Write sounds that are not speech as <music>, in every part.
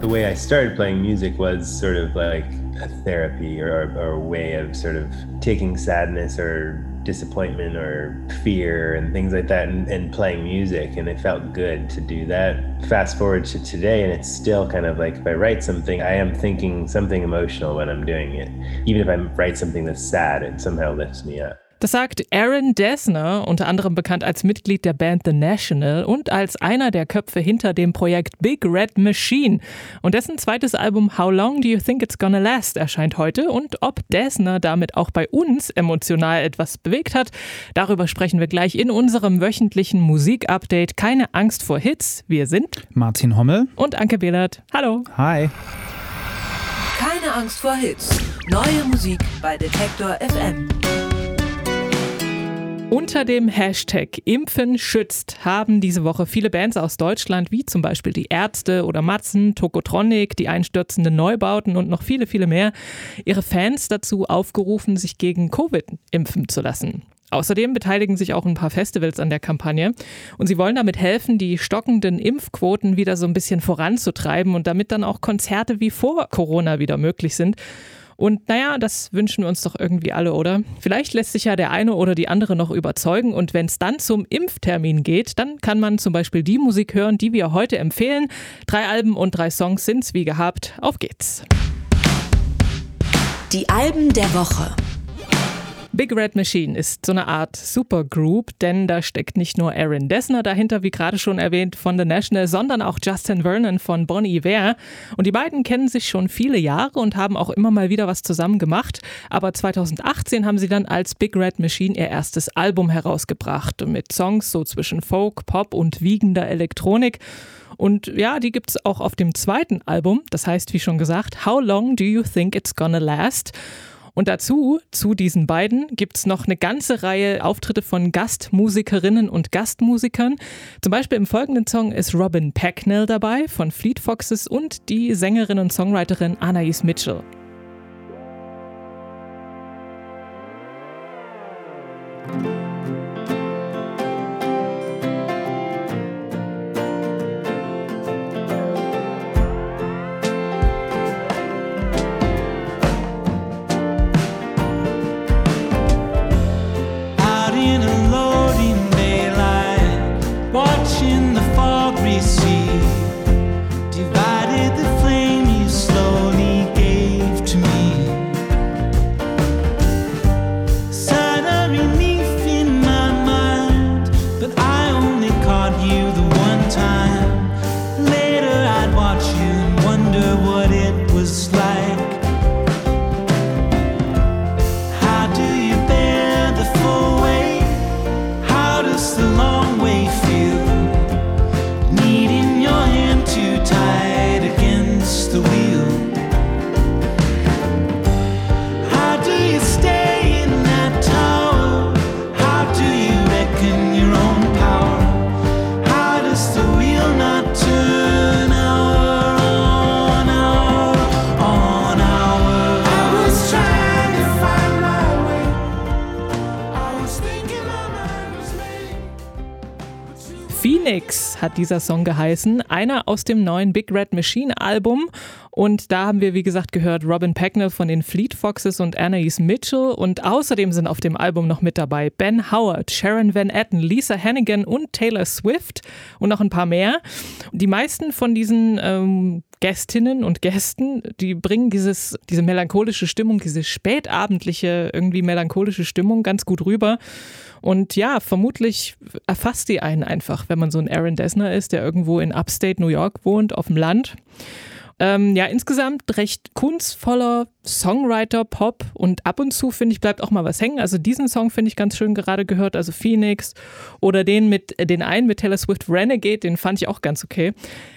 The way I started playing music was sort of like a therapy or, or a way of sort of taking sadness or disappointment or fear and things like that and, and, playing music. And it felt good to do that. Fast forward to today and it's still kind of like if i write something i am thinking something emotional when i'm doing it. Even if i write something that's sad it somehow lifts me up Das sagt Aaron Dessner, unter anderem bekannt als Mitglied der Band The National und als einer der Köpfe hinter dem Projekt Big Red Machine. Und dessen zweites Album How Long Do You Think It's Gonna Last erscheint heute. Und ob Dessner damit auch bei uns emotional etwas bewegt hat, darüber sprechen wir gleich in unserem wöchentlichen Musikupdate. Keine Angst vor Hits. Wir sind Martin Hommel und Anke Behlert. Hallo. Hi. Keine Angst vor Hits. Neue Musik bei Detektor FM. Unter dem Hashtag Impfen schützt haben diese Woche viele Bands aus Deutschland, wie zum Beispiel die Ärzte oder Matzen, Tokotronic, die einstürzenden Neubauten und noch viele, viele mehr, ihre Fans dazu aufgerufen, sich gegen Covid impfen zu lassen. Außerdem beteiligen sich auch ein paar Festivals an der Kampagne und sie wollen damit helfen, die stockenden Impfquoten wieder so ein bisschen voranzutreiben und damit dann auch Konzerte wie vor Corona wieder möglich sind. Und naja, das wünschen wir uns doch irgendwie alle, oder? Vielleicht lässt sich ja der eine oder die andere noch überzeugen. Und wenn es dann zum Impftermin geht, dann kann man zum Beispiel die Musik hören, die wir heute empfehlen. Drei Alben und drei Songs sind's wie gehabt. Auf geht's. Die Alben der Woche. Big Red Machine ist so eine Art Supergroup, denn da steckt nicht nur Aaron Dessner dahinter, wie gerade schon erwähnt, von The National, sondern auch Justin Vernon von Bon Iver. Und die beiden kennen sich schon viele Jahre und haben auch immer mal wieder was zusammen gemacht. Aber 2018 haben sie dann als Big Red Machine ihr erstes Album herausgebracht mit Songs so zwischen Folk, Pop und wiegender Elektronik. Und ja, die gibt es auch auf dem zweiten Album. Das heißt, wie schon gesagt, How Long Do You Think It's Gonna Last? Und dazu, zu diesen beiden, gibt es noch eine ganze Reihe Auftritte von Gastmusikerinnen und Gastmusikern. Zum Beispiel im folgenden Song ist Robin Pecknell dabei von Fleet Foxes und die Sängerin und Songwriterin Anais Mitchell. Phoenix hat dieser Song geheißen, einer aus dem neuen Big Red Machine Album. Und da haben wir, wie gesagt, gehört Robin Pecknell von den Fleet Foxes und Anais Mitchell. Und außerdem sind auf dem Album noch mit dabei Ben Howard, Sharon Van Etten, Lisa Hannigan und Taylor Swift und noch ein paar mehr. Die meisten von diesen ähm, Gästinnen und Gästen, die bringen dieses, diese melancholische Stimmung, diese spätabendliche, irgendwie melancholische Stimmung ganz gut rüber. Und ja, vermutlich erfasst die einen einfach, wenn man so ein Aaron Dessner ist, der irgendwo in Upstate New York wohnt, auf dem Land. Ähm, ja, insgesamt recht kunstvoller Songwriter, Pop und ab und zu, finde ich, bleibt auch mal was hängen. Also diesen Song finde ich ganz schön gerade gehört, also Phoenix oder den mit, den einen mit Taylor Swift Renegade, den fand ich auch ganz okay.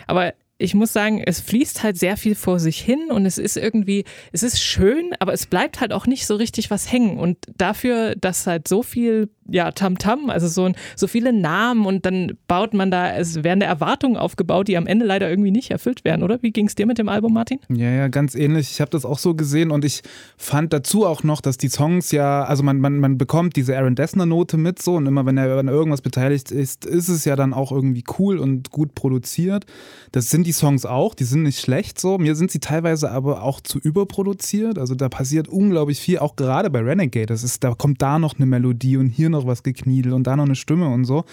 Aber ich muss sagen, es fließt halt sehr viel vor sich hin und es ist irgendwie, es ist schön, aber es bleibt halt auch nicht so richtig was hängen. Und dafür, dass halt so viel ja, Tamtam, also so, so viele Namen und dann baut man da, es werden da Erwartungen aufgebaut, die am Ende leider irgendwie nicht erfüllt werden, oder? Wie ging es dir mit dem Album, Martin? Ja, ja, ganz ähnlich. Ich habe das auch so gesehen und ich fand dazu auch noch, dass die Songs ja, also man, man, man bekommt diese Aaron Dessner-Note mit so und immer wenn er an irgendwas beteiligt ist, ist es ja dann auch irgendwie cool und gut produziert. Das sind die Songs auch, die sind nicht schlecht so. Mir sind sie teilweise aber auch zu überproduziert. Also da passiert unglaublich viel, auch gerade bei Renegade. Das ist, da kommt da noch eine Melodie und hier noch was gekniedelt und da noch eine Stimme und so.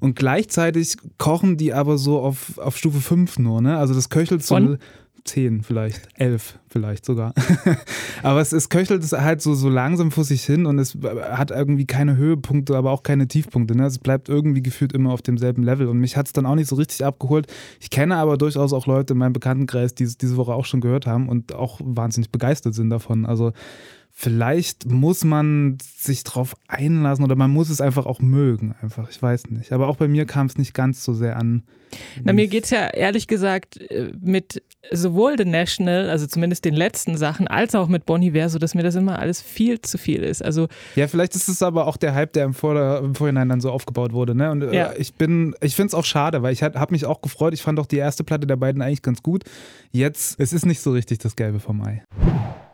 Und gleichzeitig kochen die aber so auf, auf Stufe 5 nur, ne? Also das köchelt so. Von? 10 vielleicht, 11 vielleicht sogar. <laughs> aber es, es köchelt es halt so, so langsam vor sich hin und es hat irgendwie keine Höhepunkte, aber auch keine Tiefpunkte. Ne? Es bleibt irgendwie gefühlt immer auf demselben Level und mich hat es dann auch nicht so richtig abgeholt. Ich kenne aber durchaus auch Leute in meinem Bekanntenkreis, die es diese Woche auch schon gehört haben und auch wahnsinnig begeistert sind davon. Also vielleicht muss man sich drauf einlassen oder man muss es einfach auch mögen. Einfach, ich weiß nicht. Aber auch bei mir kam es nicht ganz so sehr an. Na, mir geht es ja ehrlich gesagt äh, mit sowohl The National, also zumindest den letzten Sachen, als auch mit Bon Iver, so dass mir das immer alles viel zu viel ist. Also ja, vielleicht ist es aber auch der Hype, der im, Vor im Vorhinein dann so aufgebaut wurde. Ne? Und äh, ja. ich bin, ich finde es auch schade, weil ich habe mich auch gefreut. Ich fand auch die erste Platte der beiden eigentlich ganz gut. Jetzt, es ist nicht so richtig das Gelbe vom Ei.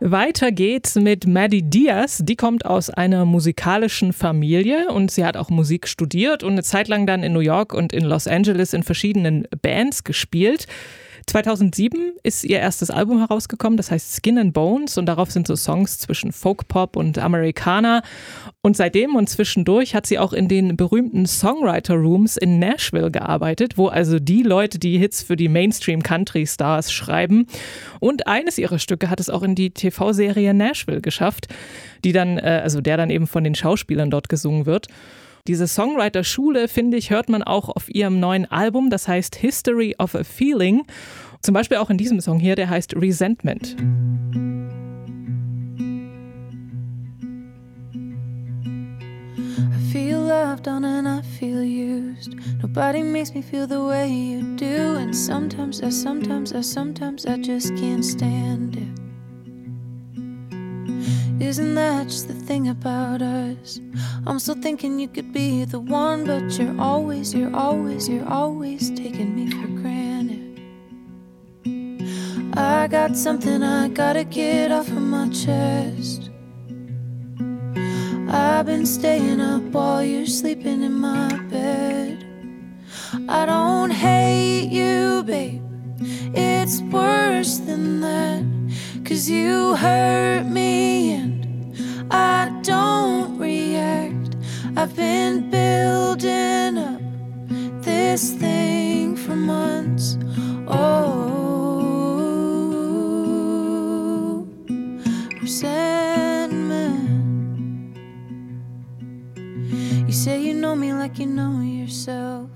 Weiter geht's mit Maddie Diaz. Die kommt aus einer musikalischen Familie und sie hat auch Musik studiert und eine Zeit lang dann in New York und in Los Angeles in verschiedenen Bands gespielt. 2007 ist ihr erstes Album herausgekommen, das heißt Skin and Bones und darauf sind so Songs zwischen Folk Pop und Amerikaner. Und seitdem und zwischendurch hat sie auch in den berühmten Songwriter Rooms in Nashville gearbeitet, wo also die Leute die Hits für die Mainstream Country Stars schreiben. Und eines ihrer Stücke hat es auch in die TV-Serie Nashville geschafft, die dann, äh, also der dann eben von den Schauspielern dort gesungen wird. Diese Songwriter-Schule, finde ich, hört man auch auf ihrem neuen Album, das heißt History of a Feeling. Zum Beispiel auch in diesem Song hier, der heißt Resentment. I feel loved on and I feel used. Nobody makes me feel the way you do. And sometimes I, sometimes I, sometimes I just can't stand it. Isn't that just the thing about us? I'm still thinking you could be the one, but you're always, you're always, you're always taking me for granted. I got something I gotta get off of my chest. I've been staying up while you're sleeping in my bed. I don't hate you, babe. It's worse than that. Cause you hurt me I don't react. I've been building up this thing You say you know me like you know yourself.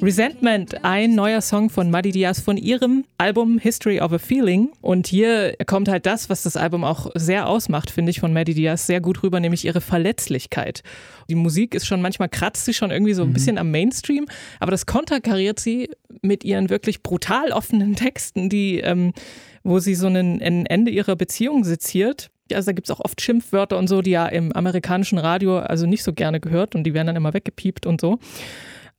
Resentment, ein neuer Song von Muddy Diaz von ihrem Album History of a Feeling. Und hier kommt halt das, was das Album auch sehr ausmacht, finde ich, von Maddie Diaz sehr gut rüber, nämlich ihre Verletzlichkeit. Die Musik ist schon manchmal kratzt sie schon irgendwie so ein mhm. bisschen am Mainstream, aber das konterkariert sie mit ihren wirklich brutal offenen <laughs> Texten, die, ähm, wo sie so ein Ende ihrer Beziehung seziert also da gibt es auch oft Schimpfwörter und so, die ja im amerikanischen Radio also nicht so gerne gehört und die werden dann immer weggepiept und so.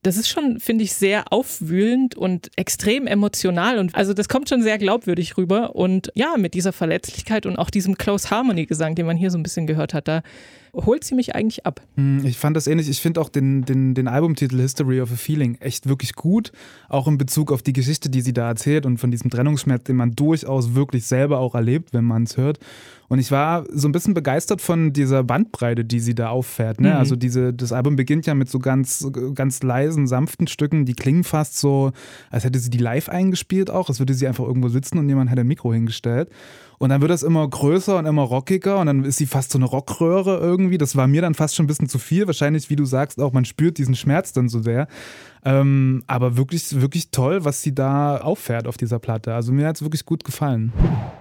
Das ist schon, finde ich, sehr aufwühlend und extrem emotional. Und also das kommt schon sehr glaubwürdig rüber. Und ja, mit dieser Verletzlichkeit und auch diesem Close Harmony Gesang, den man hier so ein bisschen gehört hat, da holt sie mich eigentlich ab. Hm, ich fand das ähnlich. Ich finde auch den, den, den Albumtitel History of a Feeling echt wirklich gut. Auch in Bezug auf die Geschichte, die sie da erzählt und von diesem Trennungsschmerz, den man durchaus wirklich selber auch erlebt, wenn man es hört. Und ich war so ein bisschen begeistert von dieser Bandbreite, die sie da auffährt. Ne? Mhm. Also diese, das Album beginnt ja mit so ganz, ganz leisen, sanften Stücken, die klingen fast so, als hätte sie die live eingespielt auch, als würde sie einfach irgendwo sitzen und jemand hätte ein Mikro hingestellt. Und dann wird das immer größer und immer rockiger und dann ist sie fast so eine Rockröhre irgendwie. Das war mir dann fast schon ein bisschen zu viel. Wahrscheinlich, wie du sagst, auch man spürt diesen Schmerz dann so sehr. Ähm, aber wirklich, wirklich toll, was sie da auffährt auf dieser Platte. Also mir hat es wirklich gut gefallen.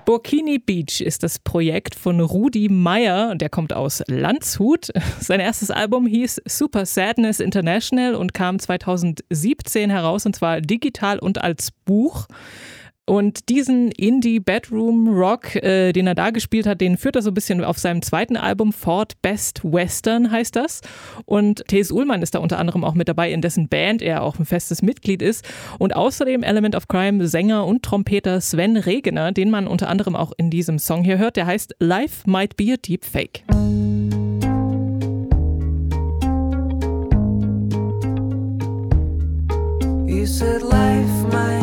Burkini Beach ist das Projekt von Rudi Meyer. Der kommt aus Landshut. <laughs> Sein erstes Album hieß Super Sadness International und kam 2017 heraus und zwar digital und als Buch. Und diesen Indie-Bedroom-Rock, äh, den er da gespielt hat, den führt er so ein bisschen auf seinem zweiten Album Ford Best Western heißt das. Und T.S. Ullmann ist da unter anderem auch mit dabei, in dessen Band er auch ein festes Mitglied ist. Und außerdem Element of Crime Sänger und Trompeter Sven Regener, den man unter anderem auch in diesem Song hier hört. Der heißt Life Might Be a Deep Fake. You said life might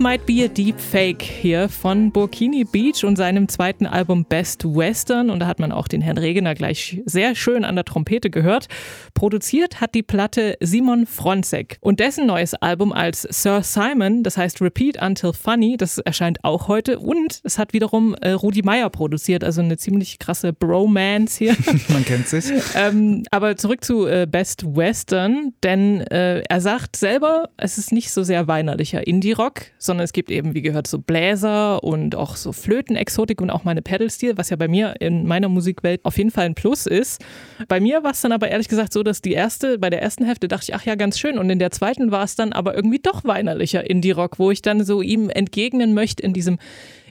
Might Be a Deep Fake hier von Burkini Beach und seinem zweiten Album Best Western. Und da hat man auch den Herrn Regener gleich sehr schön an der Trompete gehört. Produziert hat die Platte Simon Fronzek. Und dessen neues Album als Sir Simon, das heißt Repeat Until Funny, das erscheint auch heute. Und es hat wiederum äh, Rudi Meier produziert, also eine ziemlich krasse Bromance hier. <laughs> Man kennt sich. ähm, aber zurück zu äh, Best Western, denn äh, er sagt selber, es ist nicht so sehr weinerlicher Indie-Rock, sondern es gibt eben, wie gehört, so Bläser und auch so Flötenexotik und auch meine Pedal-Stil, was ja bei mir in meiner Musikwelt auf jeden Fall ein Plus ist. Bei mir war es dann aber ehrlich gesagt so, dass die erste, bei der ersten Hälfte dachte ich, ach ja, ganz schön. Und in der zweiten war es dann aber irgendwie doch weinerlicher Indie-Rock, wo ich dann so ihm entgegnen möchte in diesem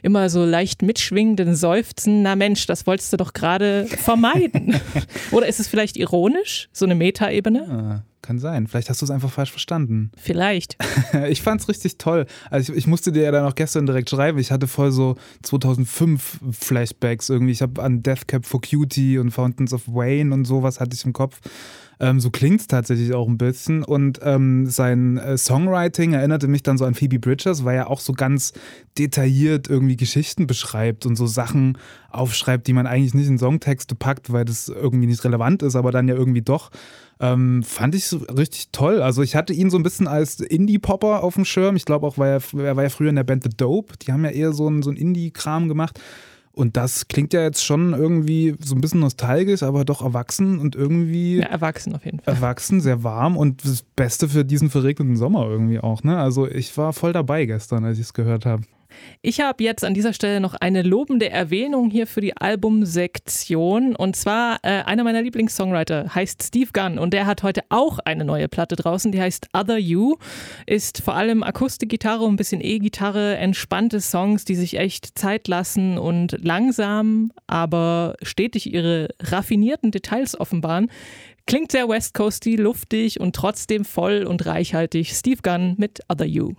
immer so leicht mitschwingenden Seufzen, na Mensch, das wolltest du doch gerade vermeiden. <laughs> Oder ist es vielleicht ironisch, so eine Metaebene? Kann sein. Vielleicht hast du es einfach falsch verstanden. Vielleicht. <laughs> ich fand's richtig toll. Also ich, ich musste dir ja dann auch gestern direkt schreiben. Ich hatte voll so 2005 Flashbacks irgendwie. Ich habe an Death Cab for Cutie und Fountains of Wayne und sowas hatte ich im Kopf. Ähm, so klingt's tatsächlich auch ein bisschen. Und ähm, sein äh, Songwriting erinnerte mich dann so an Phoebe Bridgers, weil er auch so ganz detailliert irgendwie Geschichten beschreibt und so Sachen aufschreibt, die man eigentlich nicht in Songtexte packt, weil das irgendwie nicht relevant ist, aber dann ja irgendwie doch. Ähm, fand ich so richtig toll. Also ich hatte ihn so ein bisschen als Indie-Popper auf dem Schirm. Ich glaube auch, weil er, er war ja früher in der Band The Dope. Die haben ja eher so einen, so Indie-Kram gemacht. Und das klingt ja jetzt schon irgendwie so ein bisschen nostalgisch, aber doch erwachsen und irgendwie Ja, erwachsen auf jeden Fall. erwachsen, sehr warm und das Beste für diesen verregneten Sommer irgendwie auch. Ne? Also ich war voll dabei gestern, als ich es gehört habe. Ich habe jetzt an dieser Stelle noch eine lobende Erwähnung hier für die Albumsektion. Und zwar äh, einer meiner Lieblingssongwriter heißt Steve Gunn und der hat heute auch eine neue Platte draußen, die heißt Other You. Ist vor allem Akustikgitarre und ein bisschen E-Gitarre, entspannte Songs, die sich echt Zeit lassen und langsam, aber stetig ihre raffinierten Details offenbaren. Klingt sehr West Coasty, luftig und trotzdem voll und reichhaltig. Steve Gunn mit Other You.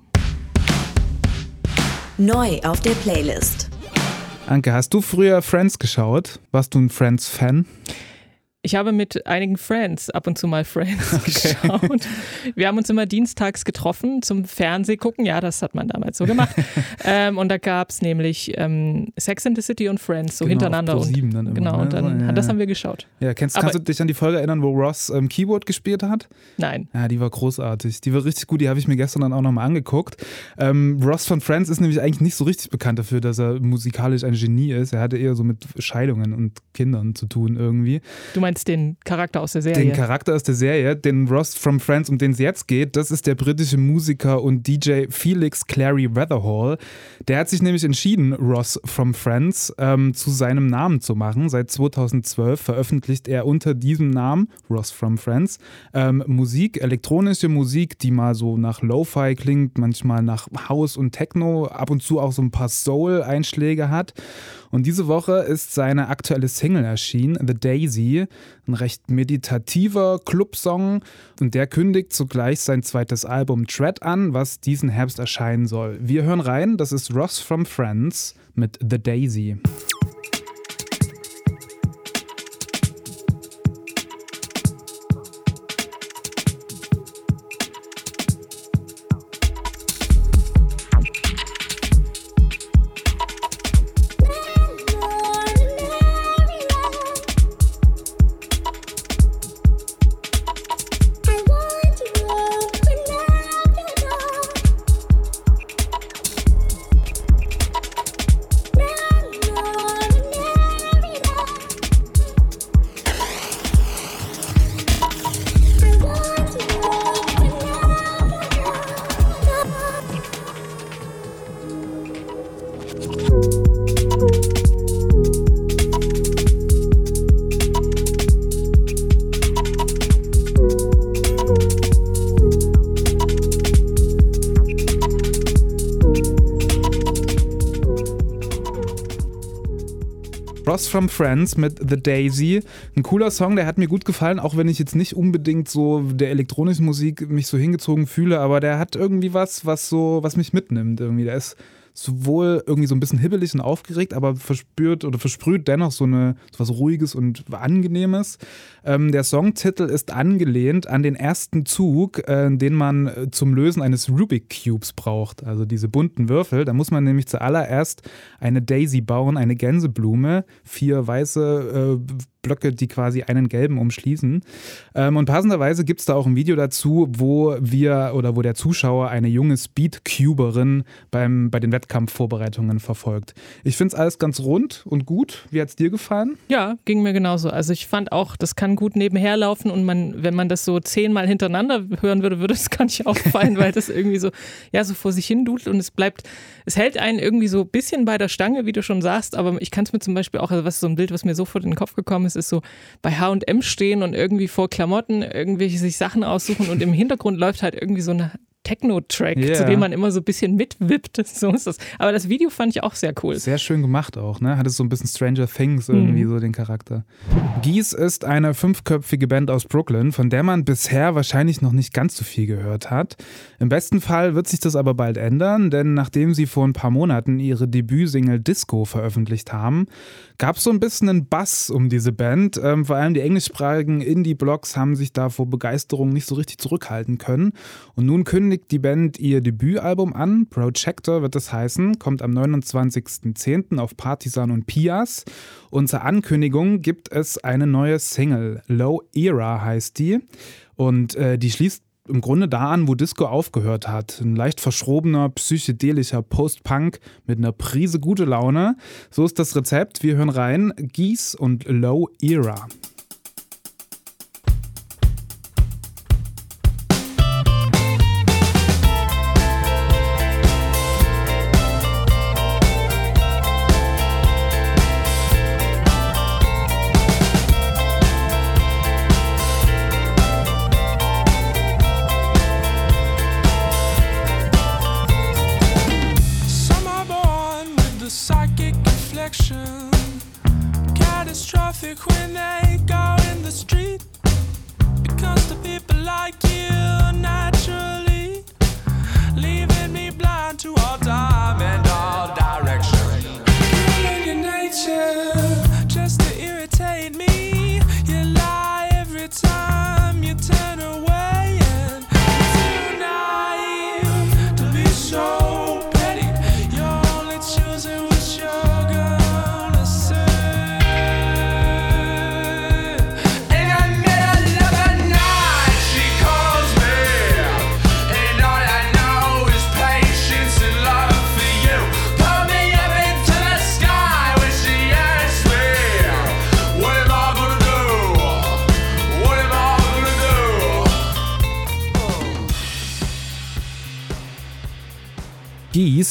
Neu auf der Playlist. Anke, hast du früher Friends geschaut? Warst du ein Friends-Fan? Ich habe mit einigen Friends ab und zu mal Friends <laughs> geschaut. Wir haben uns immer dienstags getroffen zum Fernsehgucken. Ja, das hat man damals so gemacht. <laughs> ähm, und da gab es nämlich ähm, Sex and the City und Friends so Genau, hintereinander. Und, Pro7 dann immer, genau, ne? und dann, Ja, das haben wir geschaut. Ja, kennst, Aber- kannst du dich an die Folge erinnern, wo Ross ähm, Keyboard gespielt hat? Nein. Ja, die war großartig. Die war richtig gut, die habe ich mir gestern dann auch nochmal angeguckt. Ähm, Ross von Friends ist nämlich eigentlich nicht so richtig bekannt dafür, dass er musikalisch ein Genie ist. Er hatte eher so mit Scheidungen und Kindern zu tun irgendwie. Du meinst meinst den Charakter aus der Serie. Den Charakter aus der Serie, den Ross from Friends, um den es jetzt geht, das ist der britische Musiker und DJ Felix Clary Weatherhall. Der hat sich nämlich entschieden, Ross from Friends ähm, zu seinem Namen zu machen. Seit 2012 veröffentlicht er unter diesem Namen, Ross from Friends, ähm, Musik, elektronische Musik, die mal so nach Lo-Fi klingt, manchmal nach House und Techno, ab und zu auch so ein paar Soul-Einschläge hat. Und diese Woche ist seine aktuelle Single erschienen, The Daisy, ein recht meditativer Clubsong und der kündigt zugleich sein zweites Album Tread an, was diesen Herbst erscheinen soll. Wir hören rein, das ist Ross from Friends mit The Daisy. Ross from Friends mit The Daisy. Ein cooler Song, der hat mir gut gefallen, auch wenn ich jetzt nicht unbedingt so der elektronischen Musik mich so hingezogen fühle, aber der hat irgendwie was, was so, was mich mitnimmt irgendwie. Der ist sowohl irgendwie so ein bisschen hibbelig und aufgeregt, aber verspürt oder versprüht dennoch so, eine, so was Ruhiges und Angenehmes. Ähm, der Songtitel ist angelehnt an den ersten Zug, äh, den man äh, zum Lösen eines Rubik Cubes braucht, also diese bunten Würfel. Da muss man nämlich zuallererst eine Daisy bauen, eine Gänseblume, vier weiße äh, Blöcke, die quasi einen gelben umschließen. Ähm, und passenderweise gibt es da auch ein Video dazu, wo wir oder wo der Zuschauer eine junge Speedcuberin beim, bei den Wettkampfvorbereitungen verfolgt. Ich finde es alles ganz rund und gut. Wie hat es dir gefallen? Ja, ging mir genauso. Also ich fand auch, das kann gut nebenher laufen und man, wenn man das so zehnmal hintereinander hören würde, würde es <laughs> gar nicht auffallen, weil das irgendwie so, ja, so vor sich hin dudelt und es bleibt, es hält einen irgendwie so ein bisschen bei der Stange, wie du schon sagst, aber ich kann es mir zum Beispiel auch, also was so ein Bild, was mir sofort in den Kopf gekommen ist, es ist so bei H&M stehen und irgendwie vor Klamotten irgendwelche sich Sachen aussuchen und im Hintergrund läuft halt irgendwie so eine Techno-Track, yeah. zu dem man immer so ein bisschen mitwippt. <laughs> So ist das. Aber das Video fand ich auch sehr cool. Sehr schön gemacht auch, ne? Hatte so ein bisschen Stranger Things irgendwie mhm. so den Charakter. Gies ist eine fünfköpfige Band aus Brooklyn, von der man bisher wahrscheinlich noch nicht ganz so viel gehört hat. Im besten Fall wird sich das aber bald ändern, denn nachdem sie vor ein paar Monaten ihre Debütsingle Disco veröffentlicht haben, gab es so ein bisschen einen Bass um diese Band. Ähm, vor allem die englischsprachigen Indie-Blogs haben sich da vor Begeisterung nicht so richtig zurückhalten können. Und nun kündigt die Band ihr Debütalbum an. Projector wird das heißen, kommt am 29.10. auf Partisan und Pias. Und zur Ankündigung gibt es eine neue Single. Low Era heißt die. Und äh, die schließt im Grunde da an, wo Disco aufgehört hat. Ein leicht verschrobener, psychedelischer Post-Punk mit einer Prise gute Laune. So ist das Rezept. Wir hören rein. Geese und Low Era.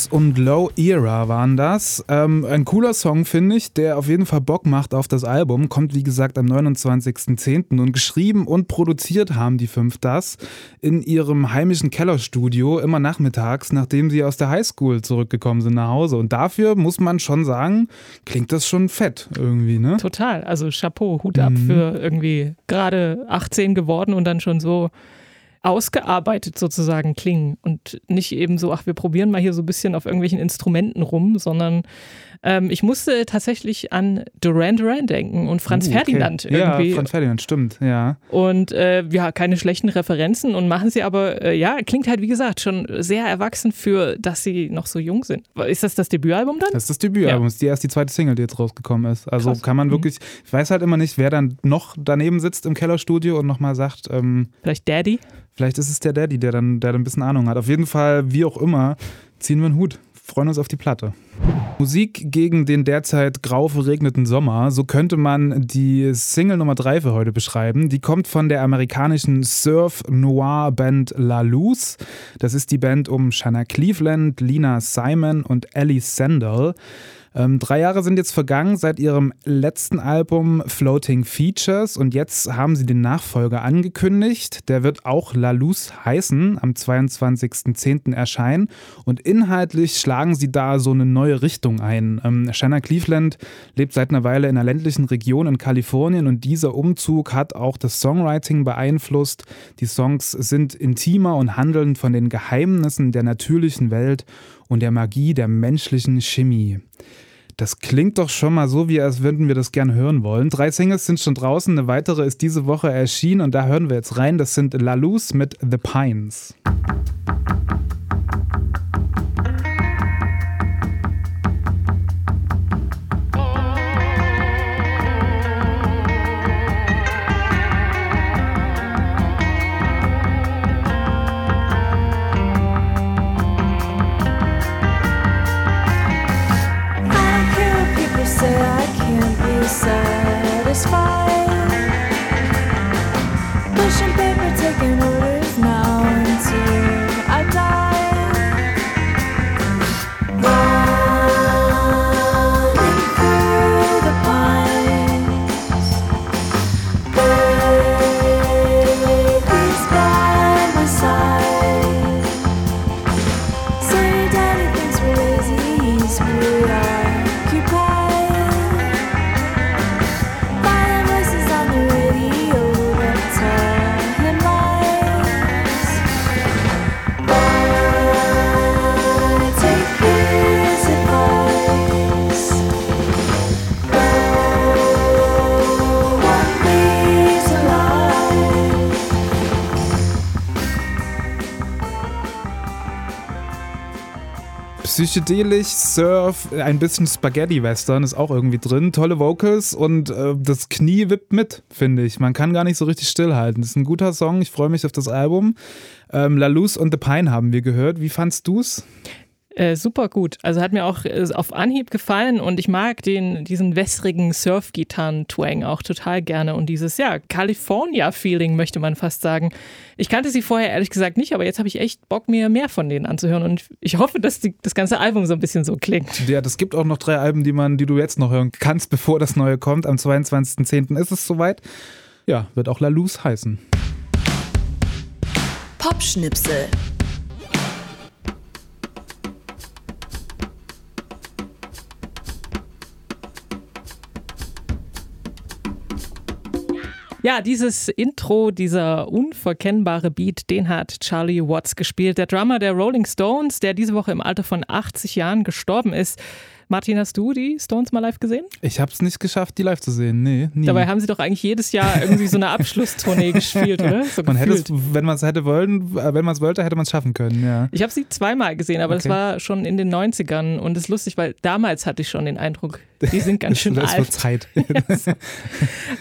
Geese und Low Era waren das. Ähm, ein cooler Song, finde ich, der auf jeden Fall Bock macht auf das Album. Kommt, wie gesagt, am 29.10. Und geschrieben und produziert haben die fünf das in ihrem heimischen Kellerstudio, immer nachmittags, nachdem sie aus der Highschool zurückgekommen sind nach Hause. Und dafür muss man schon sagen, klingt das schon fett irgendwie, ne? Total. Also Chapeau, Hut ab mhm. für irgendwie gerade 18 geworden und dann schon so ausgearbeitet sozusagen klingen und nicht eben so, ach, wir probieren mal hier so ein bisschen auf irgendwelchen Instrumenten rum, sondern ähm, ich musste tatsächlich an Duran Duran denken und Franz uh, okay. Ferdinand irgendwie. Ja, Franz Ferdinand, stimmt, ja. Und äh, ja, keine schlechten Referenzen und machen sie aber, äh, ja, klingt halt wie gesagt schon sehr erwachsen für, dass sie noch so jung sind. Ist das das Debütalbum dann? Das ist das Debütalbum, ja. ist die erst die zweite Single, die jetzt rausgekommen ist. Also Krass. kann man mhm. wirklich, ich weiß halt immer nicht, wer dann noch daneben sitzt im Kellerstudio und nochmal sagt, ähm, Vielleicht Daddy? Vielleicht ist es der Daddy, der dann, der dann ein bisschen Ahnung hat. Auf jeden Fall, wie auch immer, ziehen wir einen Hut. Freuen uns auf die Platte. Musik gegen den derzeit grau verregneten Sommer, so könnte man die Single Nummer 3 für heute beschreiben. Die kommt von der amerikanischen Surf Noir Band La Luz. Das ist die Band um Shanna Cleveland, Lina Simon und Ellie Sandel. Ähm, drei Jahre sind jetzt vergangen seit ihrem letzten Album Floating Features und jetzt haben sie den Nachfolger angekündigt. Der wird auch La Luz heißen, am 22.10. erscheinen und inhaltlich schlagen sie da so eine neue Richtung ein. Ähm, Shanna Cleveland lebt seit einer Weile in einer ländlichen Region in Kalifornien und dieser Umzug hat auch das Songwriting beeinflusst. Die Songs sind intimer und handeln von den Geheimnissen der natürlichen Welt und der Magie der menschlichen Chemie. Das klingt doch schon mal so, wie als würden wir das gern hören wollen. Drei Singles sind schon draußen, eine weitere ist diese Woche erschienen und da hören wir jetzt rein. Das sind La Luz mit The Pines. Psychedelisch, Surf, ein bisschen Spaghetti-Western ist auch irgendwie drin. Tolle Vocals und äh, das Knie wippt mit, finde ich. Man kann gar nicht so richtig stillhalten. Das ist ein guter Song. Ich freue mich auf das Album. Ähm, La Luz und The Pine haben wir gehört. Wie fandst du's? Äh, super gut. Also hat mir auch äh, auf Anhieb gefallen und ich mag den, diesen wässrigen Surf-Gitarren-Twang auch total gerne und dieses, ja, California-Feeling möchte man fast sagen. Ich kannte sie vorher ehrlich gesagt nicht, aber jetzt habe ich echt Bock, mir mehr von denen anzuhören und ich hoffe, dass die, das ganze Album so ein bisschen so klingt. Ja, das gibt auch noch drei Alben, die man, die du jetzt noch hören kannst, bevor das neue kommt. Am 22.10. ist es soweit. Ja, wird auch La Luz heißen. Popschnipsel. Ja, dieses Intro, dieser unverkennbare Beat, den hat Charlie Watts gespielt. Der Drummer der Rolling Stones, der diese Woche im Alter von 80 Jahren gestorben ist. Martin, hast du die Stones mal live gesehen? Ich habe es nicht geschafft, die live zu sehen. Nee, nie. Dabei haben sie doch eigentlich jedes Jahr irgendwie so eine Abschlusstournee <laughs> gespielt, oder? So man hätte es, wenn man es hätte wollen, äh, wenn man es wollte, hätte man es schaffen können, ja. Ich habe sie zweimal gesehen, aber okay. das war schon in den 90ern und es ist lustig, weil damals hatte ich schon den Eindruck, die <laughs> sind ganz schön das alt. Wird Zeit. <laughs>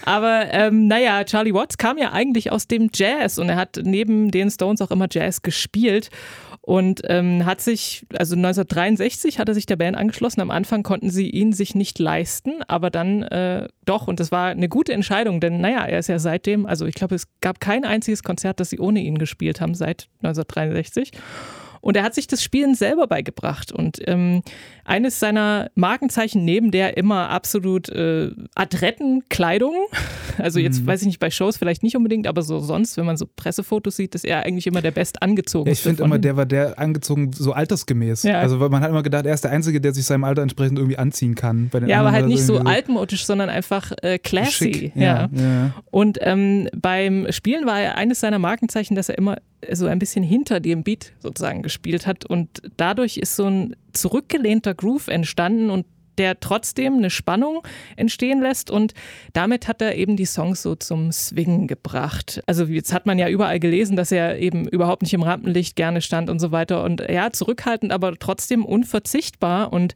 aber ähm, naja, Charlie Watts kam ja eigentlich aus dem Jazz und er hat neben den Stones auch immer Jazz gespielt und ähm, hat sich, also 1963 hat er sich der Band angeschlossen. Am Anfang konnten sie ihn sich nicht leisten, aber dann äh, doch. Und das war eine gute Entscheidung, denn naja, er ist ja seitdem, also ich glaube, es gab kein einziges Konzert, das sie ohne ihn gespielt haben seit 1963. Und er hat sich das Spielen selber beigebracht. Und ähm, eines seiner Markenzeichen neben der immer absolut äh, adretten Kleidung, <laughs> also jetzt mhm. weiß ich nicht, bei Shows vielleicht nicht unbedingt, aber so sonst, wenn man so Pressefotos sieht, ist er eigentlich immer der best angezogen. Ja, ich finde immer, der war der angezogen so altersgemäß. Ja. Also man hat immer gedacht, er ist der Einzige, der sich seinem Alter entsprechend irgendwie anziehen kann. ja, aber halt nicht so altmodisch, sondern einfach äh, classy. Ja, ja. Und ähm, beim Spielen war er eines seiner Markenzeichen, dass er immer so ein bisschen hinter dem Beat sozusagen gespielt hat und dadurch ist so ein zurückgelehnter Groove entstanden und der trotzdem eine Spannung entstehen lässt und damit hat er eben die Songs so zum Swingen gebracht. Also jetzt hat man ja überall gelesen, dass er eben überhaupt nicht im Rampenlicht gerne stand und so weiter und ja, zurückhaltend, aber trotzdem unverzichtbar und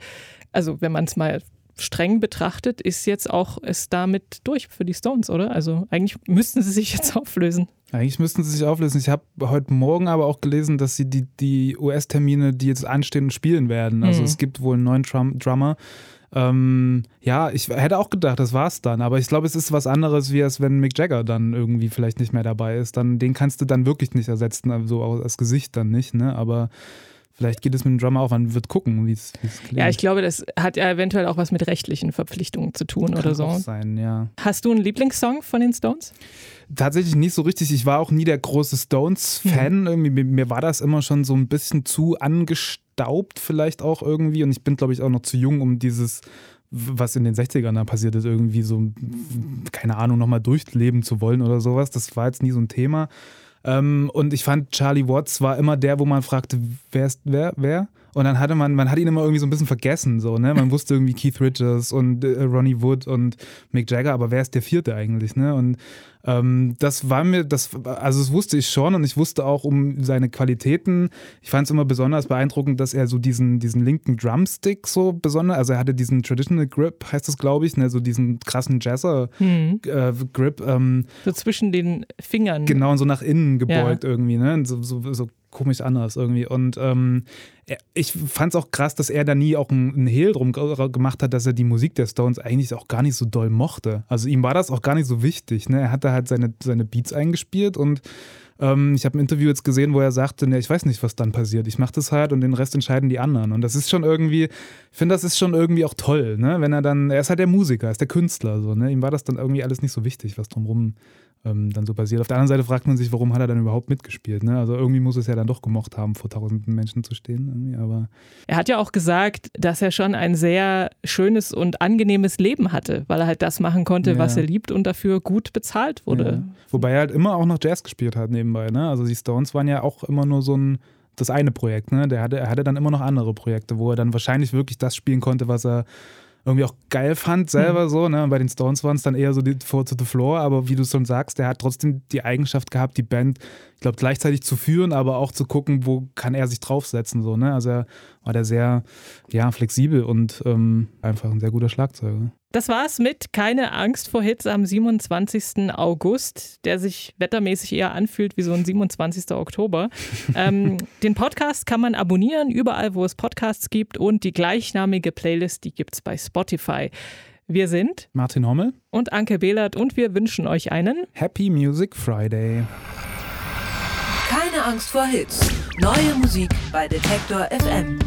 also wenn man es mal streng betrachtet, ist jetzt auch es damit durch für die Stones, oder? Also eigentlich müssten sie sich jetzt <laughs> auflösen. Eigentlich müssten sie sich auflösen. Ich habe heute Morgen aber auch gelesen, dass sie die, die US-Termine, die jetzt anstehen, spielen werden. Also mhm. es gibt wohl einen neuen Drum Drummer. Ähm, ja, ich hätte auch gedacht, das war's dann. Aber ich glaube, es ist was anderes, wie es, wenn Mick Jagger dann irgendwie vielleicht nicht mehr dabei ist. Dann, den kannst du dann wirklich nicht ersetzen, also auch das Gesicht dann nicht, ne? Aber Vielleicht geht es mit dem Drummer auch, man wird gucken, wie es klingt. Ja, ich glaube, das hat ja eventuell auch was mit rechtlichen Verpflichtungen zu tun Kann oder so. Auch sein, ja. Hast du einen Lieblingssong von den Stones? Tatsächlich nicht so richtig. Ich war auch nie der große Stones-Fan. Mhm. Mir war das immer schon so ein bisschen zu angestaubt, vielleicht auch irgendwie. Und ich bin, glaube ich, auch noch zu jung, um dieses was in den 60ern da passiert ist, irgendwie so, keine Ahnung, nochmal durchleben zu wollen oder sowas. Das war jetzt nie so ein Thema. Ähm, und ich fand, Charlie Watts war immer der, wo man fragte, wer ist wer, wer? Und dann hatte man, man hat ihn immer irgendwie so ein bisschen vergessen, so, ne? Man <laughs> wusste irgendwie Keith Richards und äh, Ronnie Wood und Mick Jagger, aber wer ist der vierte eigentlich, ne? Und ähm, das war mir, das, also das wusste ich schon und ich wusste auch um seine Qualitäten. Ich fand es immer besonders beeindruckend, dass er so diesen, diesen linken Drumstick so besonders, also er hatte diesen Traditional Grip, heißt das, glaube ich, ne, so diesen krassen Jazzer-Grip. Hm. Äh, ähm, so zwischen den Fingern. Genau, und so nach innen gebeugt ja. irgendwie, ne? So, so, so komisch anders irgendwie. Und ähm, ich fand es auch krass, dass er da nie auch einen Hehl drum gemacht hat, dass er die Musik der Stones eigentlich auch gar nicht so doll mochte. Also ihm war das auch gar nicht so wichtig. Ne? Er hatte halt seine, seine Beats eingespielt und ähm, ich habe ein Interview jetzt gesehen, wo er sagte, ne, ich weiß nicht, was dann passiert. Ich mache das halt und den Rest entscheiden die anderen. Und das ist schon irgendwie, ich finde, das ist schon irgendwie auch toll, ne? Wenn er dann, er ist halt der Musiker, er ist der Künstler, so, ne? Ihm war das dann irgendwie alles nicht so wichtig, was drumherum ähm, dann so passiert. Auf der anderen Seite fragt man sich, warum hat er dann überhaupt mitgespielt? Ne? Also irgendwie muss es ja dann doch gemocht haben, vor tausenden Menschen zu stehen. Aber er hat ja auch gesagt, dass er schon ein sehr schönes und angenehmes Leben hatte, weil er halt das machen konnte, ja. was er liebt und dafür gut bezahlt wurde. Ja. Wobei er halt immer auch noch Jazz gespielt hat nebenbei. Ne? Also die Stones waren ja auch immer nur so ein das eine Projekt, ne? Der hatte, er hatte dann immer noch andere Projekte, wo er dann wahrscheinlich wirklich das spielen konnte, was er irgendwie auch geil fand selber mhm. so. Ne? bei den Stones waren es dann eher so die Four to the Floor, aber wie du schon sagst, der hat trotzdem die Eigenschaft gehabt, die Band, ich glaube, gleichzeitig zu führen, aber auch zu gucken, wo kann er sich draufsetzen. So, ne? Also er war der sehr ja, flexibel und ähm, einfach ein sehr guter Schlagzeuger. Das war's mit Keine Angst vor Hits am 27. August, der sich wettermäßig eher anfühlt wie so ein 27. Oktober. <laughs> ähm, den Podcast kann man abonnieren, überall, wo es Podcasts gibt und die gleichnamige Playlist, die gibt's bei Spotify. Wir sind Martin Hommel und Anke Behlert und wir wünschen euch einen Happy Music Friday. Keine Angst vor Hits. Neue Musik bei Detektor FM.